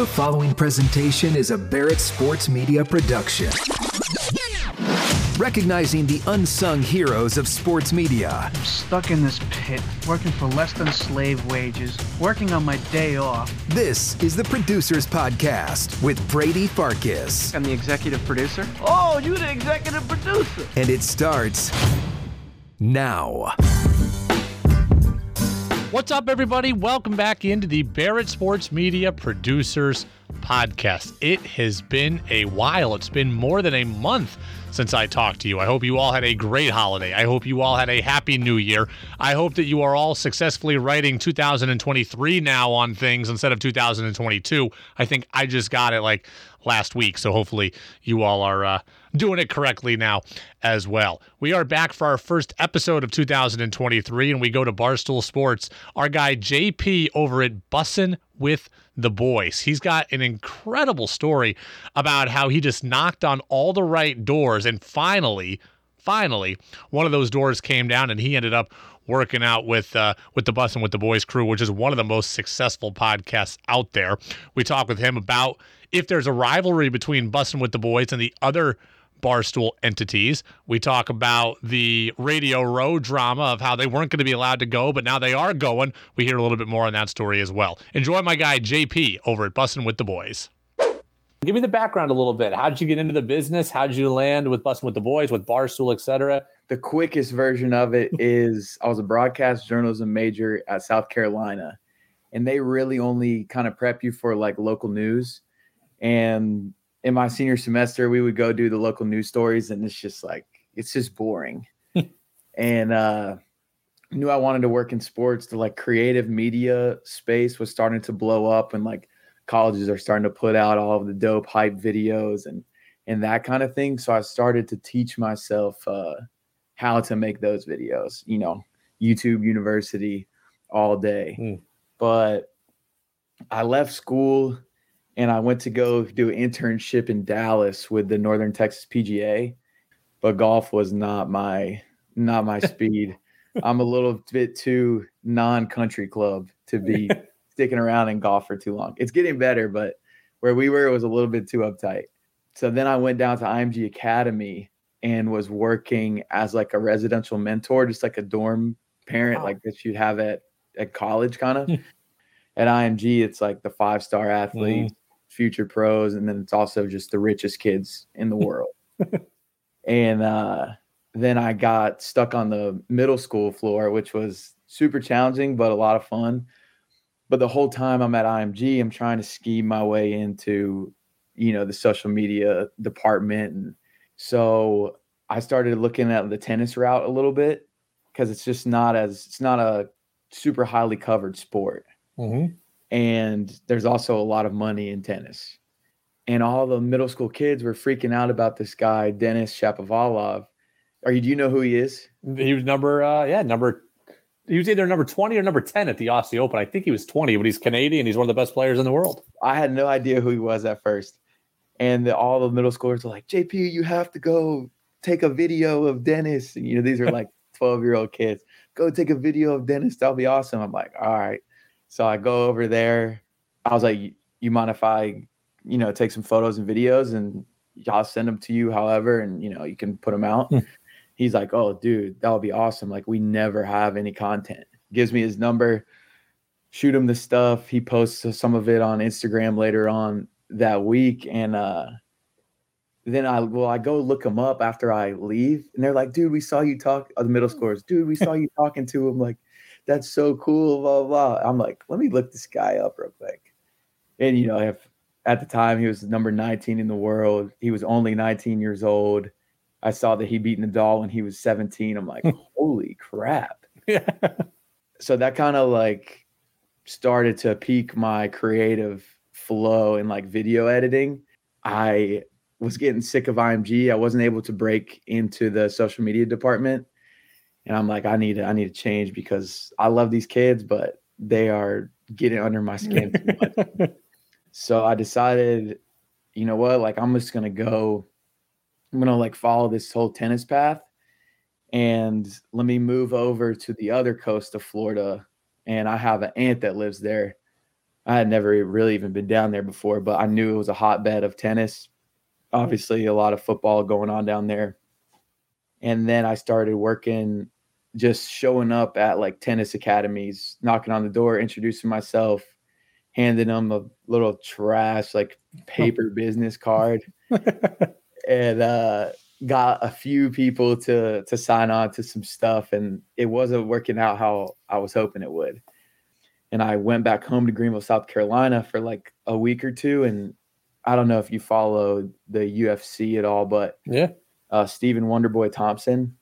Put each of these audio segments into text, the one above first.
The following presentation is a Barrett Sports Media production. Recognizing the unsung heroes of sports media. I'm stuck in this pit, working for less than slave wages, working on my day off. This is the Producers Podcast with Brady Farkas. I'm the executive producer. Oh, you're the executive producer. And it starts now. What's up, everybody? Welcome back into the Barrett Sports Media Producers Podcast. It has been a while. It's been more than a month since I talked to you. I hope you all had a great holiday. I hope you all had a happy new year. I hope that you are all successfully writing 2023 now on things instead of 2022. I think I just got it like last week. So hopefully you all are uh, doing it correctly now as well. We are back for our first episode of 2023, and we go to Barstool Sports. Our guy JP over at Bussin' with the Boys. He's got an incredible story about how he just knocked on all the right doors, and finally, finally, one of those doors came down, and he ended up working out with uh, with the Bussin' with the Boys crew, which is one of the most successful podcasts out there. We talk with him about if there's a rivalry between Bussin' with the Boys and the other Barstool entities. We talk about the Radio Row drama of how they weren't going to be allowed to go, but now they are going. We hear a little bit more on that story as well. Enjoy my guy JP over at Bussin' with the Boys. Give me the background a little bit. How did you get into the business? How did you land with Bussin' with the Boys, with Barstool, etc.? The quickest version of it is I was a broadcast journalism major at South Carolina, and they really only kind of prep you for like local news. And in my senior semester, we would go do the local news stories, and it's just like it's just boring. and uh, knew I wanted to work in sports. The like creative media space was starting to blow up, and like colleges are starting to put out all of the dope hype videos and and that kind of thing. So I started to teach myself uh, how to make those videos. You know, YouTube University all day. Mm. But I left school and I went to go do an internship in Dallas with the Northern Texas PGA, but golf was not my not my speed. I'm a little bit too non-country club to be sticking around in golf for too long. It's getting better, but where we were it was a little bit too uptight. So then I went down to IMG Academy and was working as like a residential mentor, just like a dorm parent, wow. like that you'd have at at college, kind of. at IMG, it's like the five star athlete, mm future pros, and then it's also just the richest kids in the world. and uh, then I got stuck on the middle school floor, which was super challenging, but a lot of fun. But the whole time I'm at IMG, I'm trying to scheme my way into, you know, the social media department. And so I started looking at the tennis route a little bit because it's just not as, it's not a super highly covered sport. Mm-hmm and there's also a lot of money in tennis. And all the middle school kids were freaking out about this guy, Denis Shapovalov. Are you? Do you know who he is? He was number, uh, yeah, number. He was either number twenty or number ten at the Aussie Open. I think he was twenty, but he's Canadian. He's one of the best players in the world. I had no idea who he was at first, and the, all the middle schoolers were like, "JP, you have to go take a video of Denis." And, you know, these are like twelve-year-old kids. Go take a video of Denis. That'll be awesome. I'm like, all right. So I go over there. I was like, you mind if I, you know, take some photos and videos and I'll send them to you however, and you know, you can put them out. Mm. He's like, oh, dude, that would be awesome. Like, we never have any content. Gives me his number, shoot him the stuff. He posts some of it on Instagram later on that week. And uh then I well, I go look him up after I leave, and they're like, dude, we saw you talk uh, the middle scores, dude, we saw you talking to him. Like, that's so cool, blah, blah, blah. I'm like, let me look this guy up real quick. And, you know, if at the time he was number 19 in the world, he was only 19 years old. I saw that he beat Nadal when he was 17. I'm like, holy crap. Yeah. so that kind of like started to pique my creative flow in like video editing. I was getting sick of IMG. I wasn't able to break into the social media department and I'm like, I need to, I need to change because I love these kids, but they are getting under my skin too much. so I decided, you know what, like I'm just gonna go, I'm gonna like follow this whole tennis path, and let me move over to the other coast of Florida. And I have an aunt that lives there, I had never really even been down there before, but I knew it was a hotbed of tennis. Obviously, a lot of football going on down there. And then I started working, just showing up at like tennis academies, knocking on the door, introducing myself, handing them a little trash, like paper business card. and uh, got a few people to to sign on to some stuff and it wasn't working out how I was hoping it would. And I went back home to Greenville, South Carolina for like a week or two and I don't know if you follow the UFC at all, but Yeah. uh, Stephen Wonderboy Thompson,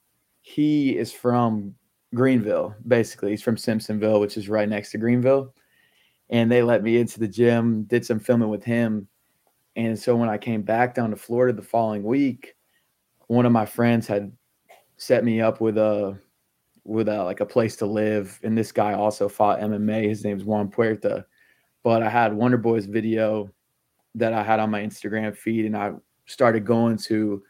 he is from Greenville, basically. He's from Simpsonville, which is right next to Greenville. And they let me into the gym, did some filming with him. And so when I came back down to Florida the following week, one of my friends had set me up with a with a like a place to live. And this guy also fought MMA. His name's Juan Puerta. But I had Wonder Boy's video that I had on my Instagram feed, and I started going to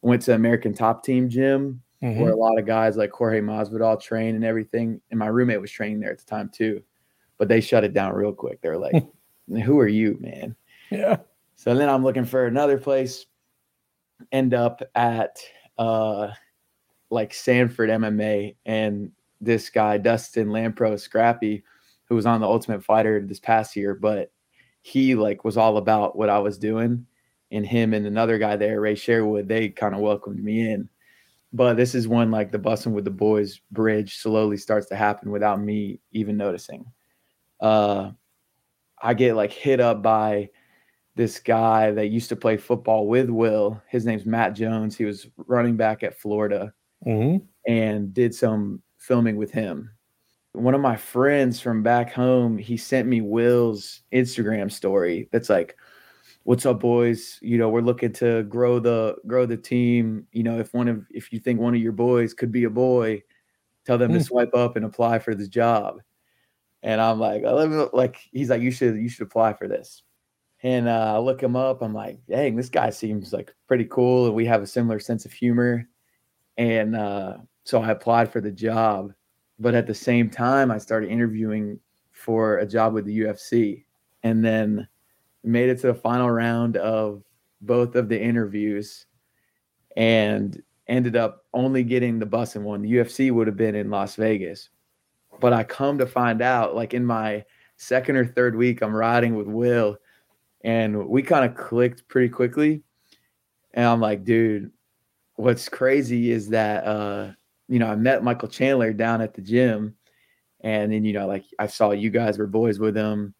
went to American Top Team Gym Mm-hmm. where a lot of guys like Jorge Masvidal train and everything. And my roommate was training there at the time too, but they shut it down real quick. They're like, "Who are you, man?" Yeah. So then I'm looking for another place. End up at uh like Sanford MMA and this guy Dustin Lampro Scrappy, who was on the Ultimate Fighter this past year, but he like was all about what I was doing. And him and another guy there, Ray Sherwood, they kind of welcomed me in. But this is when like the Bussin' with the boys bridge slowly starts to happen without me even noticing. Uh I get like hit up by this guy that used to play football with Will. His name's Matt Jones. He was running back at Florida Mm-hmm. and did some filming with him. One of my friends from back home, he sent me Will's Instagram story that's like, "What's up, boys? You know, we're looking to grow the grow the team. You know, if one of if you think one of your boys could be a boy, tell them to Hmm. swipe up and apply for this job." And I'm like, I it. like he's like, you should you should apply for this. And uh, I look him up. I'm like, dang, this guy seems like pretty cool, and we have a similar sense of humor. And uh, so I applied for the job, but at the same time, I started interviewing for a job with the UFC, and then made it to the final round of both of the interviews, and ended up only getting the Bussin' one. The UFC would have been in Las Vegas, but I come to find out, like in my second or third week, I'm riding with Will, and we kind of clicked pretty quickly. And I'm like, dude, what's crazy is that uh, you know, I met Michael Chandler down at the gym, and then you know, like I saw you guys were boys with him,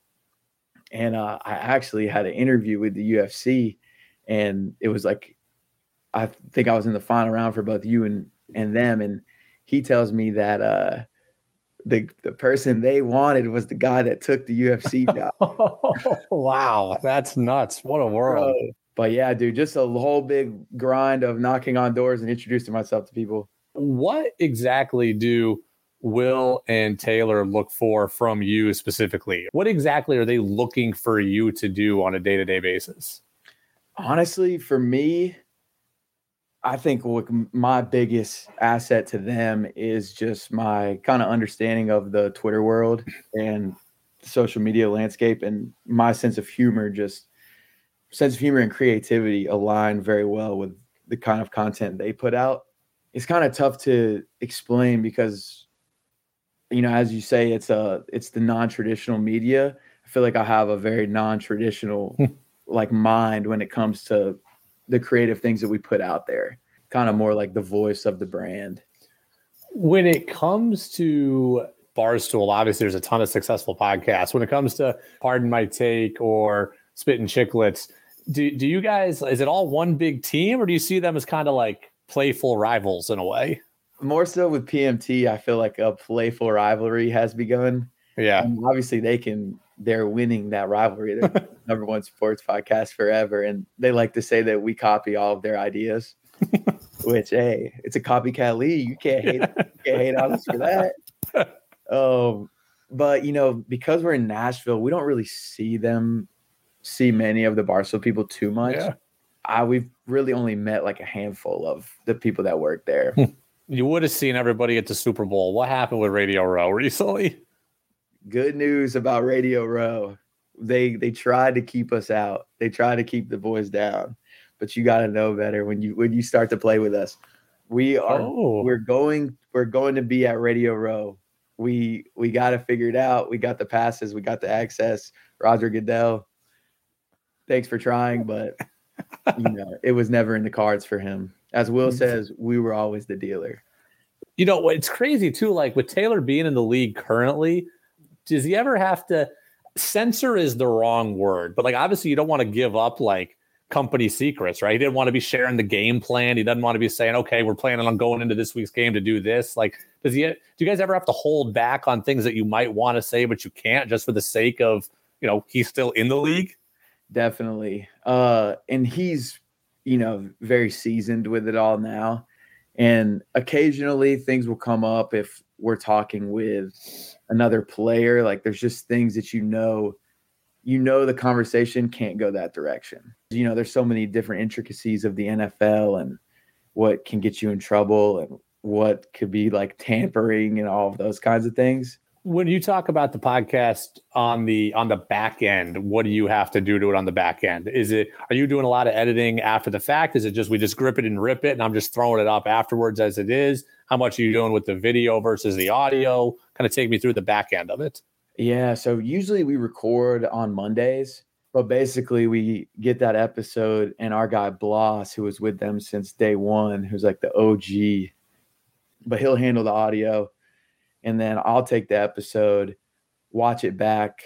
and uh, I actually had an interview with the UFC, and it was like, I think I was in the final round for both you and and them, and he tells me that uh, the the person they wanted was the guy that took the UFC job. wow, that's nuts. What a world. Bro. But yeah, dude, just a whole big grind of knocking on doors and introducing myself to people. What exactly do Will and Taylor look for from you specifically? What exactly are they looking for you to do on a day to day basis? Honestly, for me, I think what my biggest asset to them is just my kind of understanding of the Twitter world and social media landscape and my sense of humor just sense of humor and creativity align very well with the kind of content they put out. It's kind of tough to explain because you know, as you say, it's a it's the non-traditional media. I feel like I have a very non-traditional hmm. like mind when it comes to the creative things that we put out there. Kind of more like the voice of the brand. When it comes to Barstool, obviously there's a ton of successful podcasts. When it comes to Pardon My Take or Spittin' Chicklets, do, do you guys, is it all one big team or do you see them as kind of like playful rivals in a way? More so with PMT, I feel like a playful rivalry has begun. Yeah. And obviously they can they're winning that rivalry. They're the number one sports podcast forever. And they like to say that we copy all of their ideas. Which hey, it's a copycat league. You can't hate you can't hate on us for that. Um, but you know, because we're in Nashville, we don't really see them see many of the Barstool people too much. Yeah. I we've really only met like a handful of the people that work there. You would have seen everybody at the Super Bowl. What happened with Radio Row recently? Good news about Radio Row. they they tried to keep us out. They tried to keep the boys down. But you got to know better when you when you start to play with us. We are Oh. we're going we're going to be at Radio Row. We we got to figure it out. We got the passes, we got the access. Roger Goodell. Thanks for trying, but you know, it was never in the cards for him. As Will says, we were always the dealer. You know, it's crazy too. Like with Taylor being in the league currently, does he ever have to censor is the wrong word, but like obviously you don't want to give up like company secrets, right? He didn't want to be sharing the game plan. He doesn't want to be saying, okay, we're planning on going into this week's game to do this. Like, does he do you guys ever have to hold back on things that you might want to say, but you can't just for the sake of, you know, he's still in the league? Definitely. Uh, and he's, you know, very seasoned with it all now. And occasionally things will come up if we're talking with another player. Like there's just things that you know, you know, the conversation can't go that direction. You know, there's so many different intricacies of the NFL and what can get you in trouble and what could be like tampering and all of those kinds of things. When you talk about the podcast on the on the back end, what do you have to do to it on the back end? Is it are you doing a lot of editing after the fact? Is it just we just grip it and rip it and I'm just throwing it up afterwards as it is? How much are you doing with the video versus the audio? Kind of take me through the back end of it. Yeah, so usually we record on Mondays, but basically we get that episode and our guy Bloss, who was with them since day one, who's like the OG, but he'll handle the audio. And then I'll take the episode, watch it back,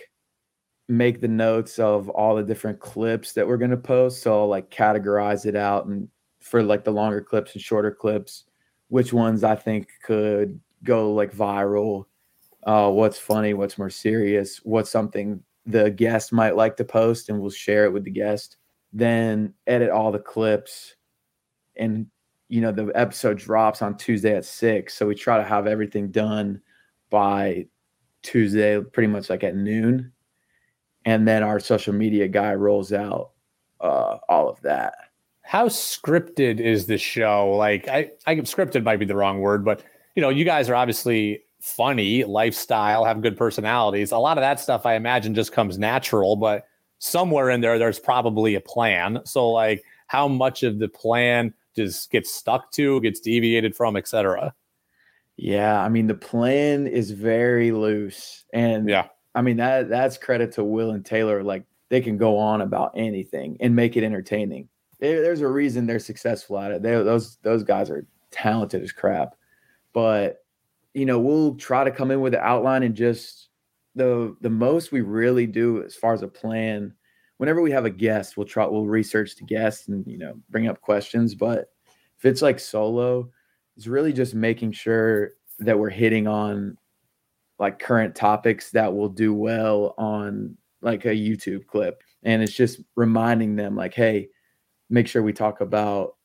make the notes of all the different clips that we're going to post. So I'll like categorize it out and for like the longer clips and shorter clips, which ones I think could go like viral uh, what's funny, what's more serious, what's something the guest might like to post, and we'll share it with the guest. Then edit all the clips, and you know the episode drops on Tuesday at six, so we try to have everything done by Tuesday, pretty much like at noon, and then our social media guy rolls out uh, all of that. How scripted is the show? Like I, I scripted might be the wrong word, but you know, you guys are obviously funny, lifestyle, have good personalities. A lot of that stuff I imagine just comes natural, but somewhere in there there's probably a plan. So like how much of the plan just gets stuck to, gets deviated from, etc. Yeah, I mean the plan is very loose, and Yeah. I mean that that's credit to Will and Taylor. Like they can go on about anything and make it entertaining. There- There's a reason they're successful at it. They, those those guys are talented as crap, but you know we'll try to come in with an outline and just the the most we really do as far as a plan. Whenever we have a guest, we'll try we'll research the guest and you know bring up questions. But if it's like solo, it's really just making sure that we're hitting on like current topics that will do well on like a YouTube clip. And it's just reminding them like, hey, make sure we talk about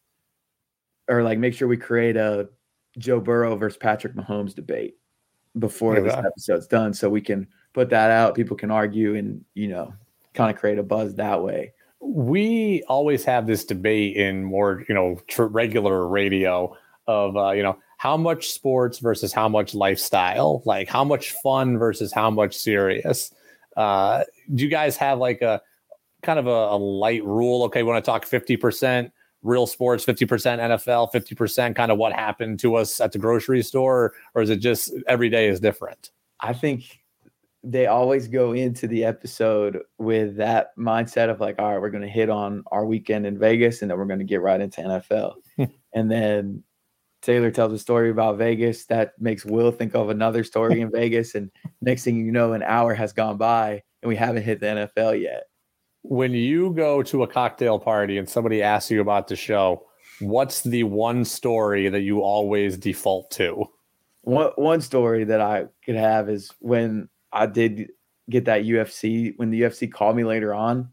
or like make sure we create a Joe Burrow versus Patrick Mahomes debate before this Okay. episode's done so we can put that out. People can argue and, you know, kind of create a buzz that way. we always have this debate in more you know tr- regular radio of uh, you know how much sports versus how much lifestyle like how much fun versus how much serious. Uh, do you guys have like a kind of a, a light rule? Okay we want to talk 50% real sports 50% nfl 50% kind of what happened to us at the grocery store or is it just every day is different? I think they always go into the episode with that mindset of like, all right, we're going to hit on our weekend in Vegas and then we're going to get right into NFL. and then Taylor tells a story about Vegas that makes Will think of another story in Vegas. And next thing you know, an hour has gone by and we haven't hit the NFL yet. when you go to a cocktail party and somebody asks you about the show, what's the one story that you always default to? One one story that I could have is when I did get that UFC when the UFC called me later on,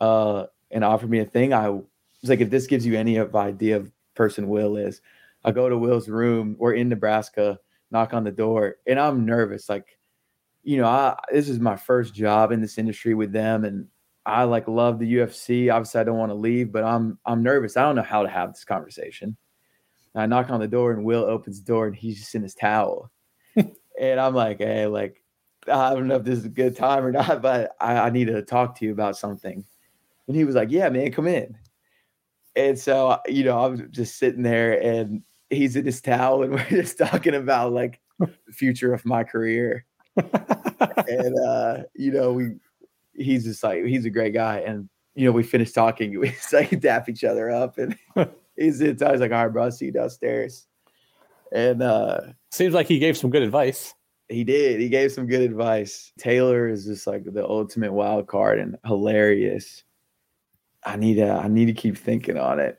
uh, and offered me a thing. I was like, if this gives you any of idea of person Will is, I go to Will's room. We're in Nebraska. Knock on the door, and I'm nervous. Like, you know, I this is my first job in this industry with them, and I like love the UFC. Obviously, I don't want to leave, but I'm I'm nervous. I don't know how to have this conversation. And I knock on the door, and Will opens the door, and he's just in his towel. and I'm like, hey, like, I don't know if this is a good time or not, but I, I need to talk to you about something. And he was like, Yeah, man, come in. And so, you know, I'm just sitting there and he's in his towel and we're just talking about like the future of my career. and uh, you know, we he's just like he's a great guy. And you know, we finished talking, we just like dap each other up and he's in I was like, all right, bro, I'll see you downstairs. And uh seems like he gave some good advice. He did. He gave some good advice. Taylor is just like the ultimate wild card and hilarious. I need to I need to keep thinking on it.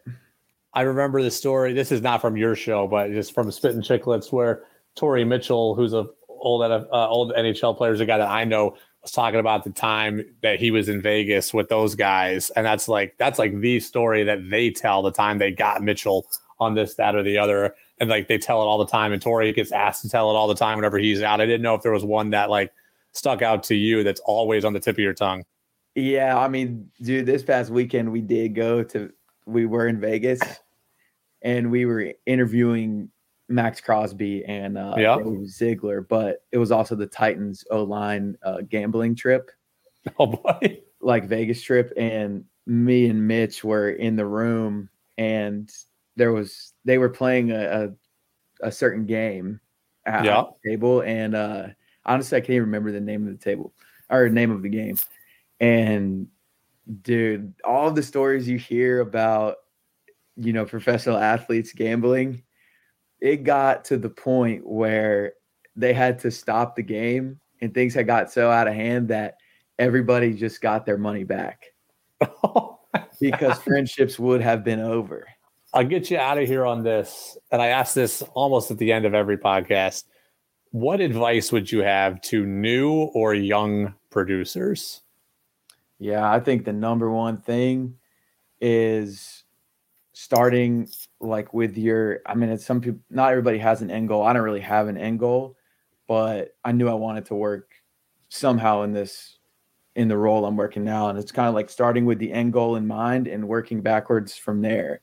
I remember the story. This is not from your show, but just from Spittin' Chicklets, where Torrey Mitchell, who's a old uh, old NHL player, is a guy that I know, was talking about the time that he was in Vegas with those guys, and that's like that's like the story that they tell the time they got Mitchell on this, that, or the other, and like they tell it all the time. And Tori gets asked to tell it all the time whenever he's out. I didn't know if there was one that like stuck out to you that's always on the tip of your tongue. Yeah, I mean, dude, this past weekend we did go to we were in Vegas and we were interviewing Maxx Crosby and uh, yeah. Ziegler, but it was also the Titans O line uh, gambling trip. Oh boy, like Vegas trip, and me and Mitch were in the room, and there was they were playing a a, a certain game at yeah. the table, and uh, honestly, I can't even remember the name of the table or name of the game. And dude, all the stories you hear about you know, professional athletes gambling, it got to the point where they had to stop the game and things had got so out of hand that everybody just got their money back because friendships would have been over. I'll get you out of here on this. And I ask this almost at the end of every podcast. What advice would you have to new or young producers? Yeah, I think the number one thing is starting like with your i mean it's some people not everybody has an end goal. I don't really have an end goal but i knew i wanted to work somehow in this in the role i'm working now and it's kind of like starting with the end goal in mind and working backwards from there.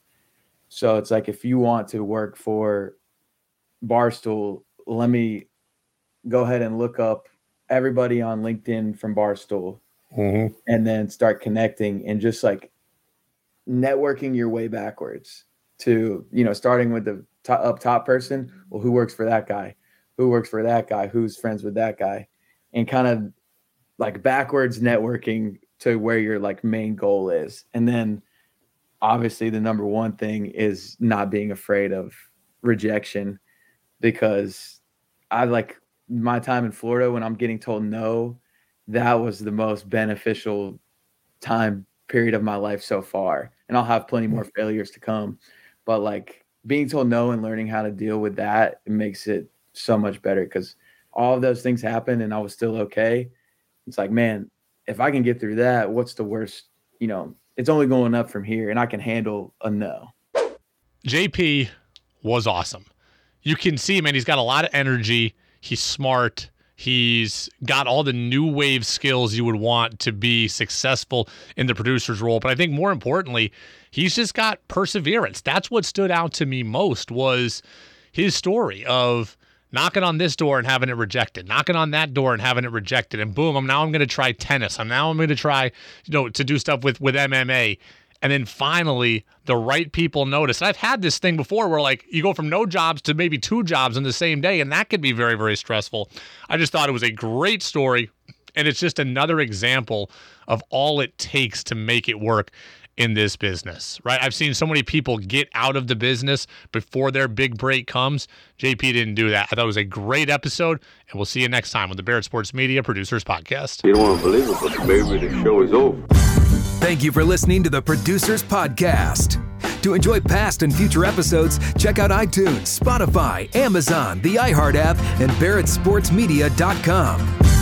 So it's like if you want to work for barstool let me go ahead and look up everybody on linkedin from barstool mm-hmm. and then start connecting and just like networking your way backwards to you know starting with the top, up top person well who works for that guy? Who works for that guy? Who's friends with that guy? And kind of like backwards networking to where your like main goal is. And then obviously the number one thing is not being afraid of rejection because i like my time in florida when i'm getting told no that was the most beneficial time period of my life so far and I'll have plenty more mm. failures to come. But like being told no and learning how to deal with that it makes it so much better because all of those things happened and I was still okay. It's like, man, if I can get through that, what's the worst? You know, it's only going up from here and I can handle a no. JP was awesome. You can see, man, he's got a lot of energy. He's smart. He's got all the new wave skills you would want to be successful in the producer's role. But I think more importantly, he's just got perseverance. That's what stood out to me most was his story of knocking on this door and having it rejected, knocking on that door and having it rejected, and boom, I'm now I'm going to try tennis. I'm now I'm going to try, you know, to do stuff with with MMA. And then finally, the right people notice. And I've had this thing before where like you go from no jobs to maybe two jobs in the same day, and that can be very, very stressful. I just thought it was a great story. And it's just another example of all it takes to make it work in this business, right? I've seen so many people get out of the business before their big break comes. JP didn't do that. I thought it was a great episode, and we'll see you next time on the Barrett Sports Media Producers Podcast. You don't want to believe it, but maybe the show is over. Thank you for listening to the Producers Podcast. To enjoy past and future episodes, check out iTunes, Spotify, Amazon, the iHeart app, and BarrettSportsMedia.com.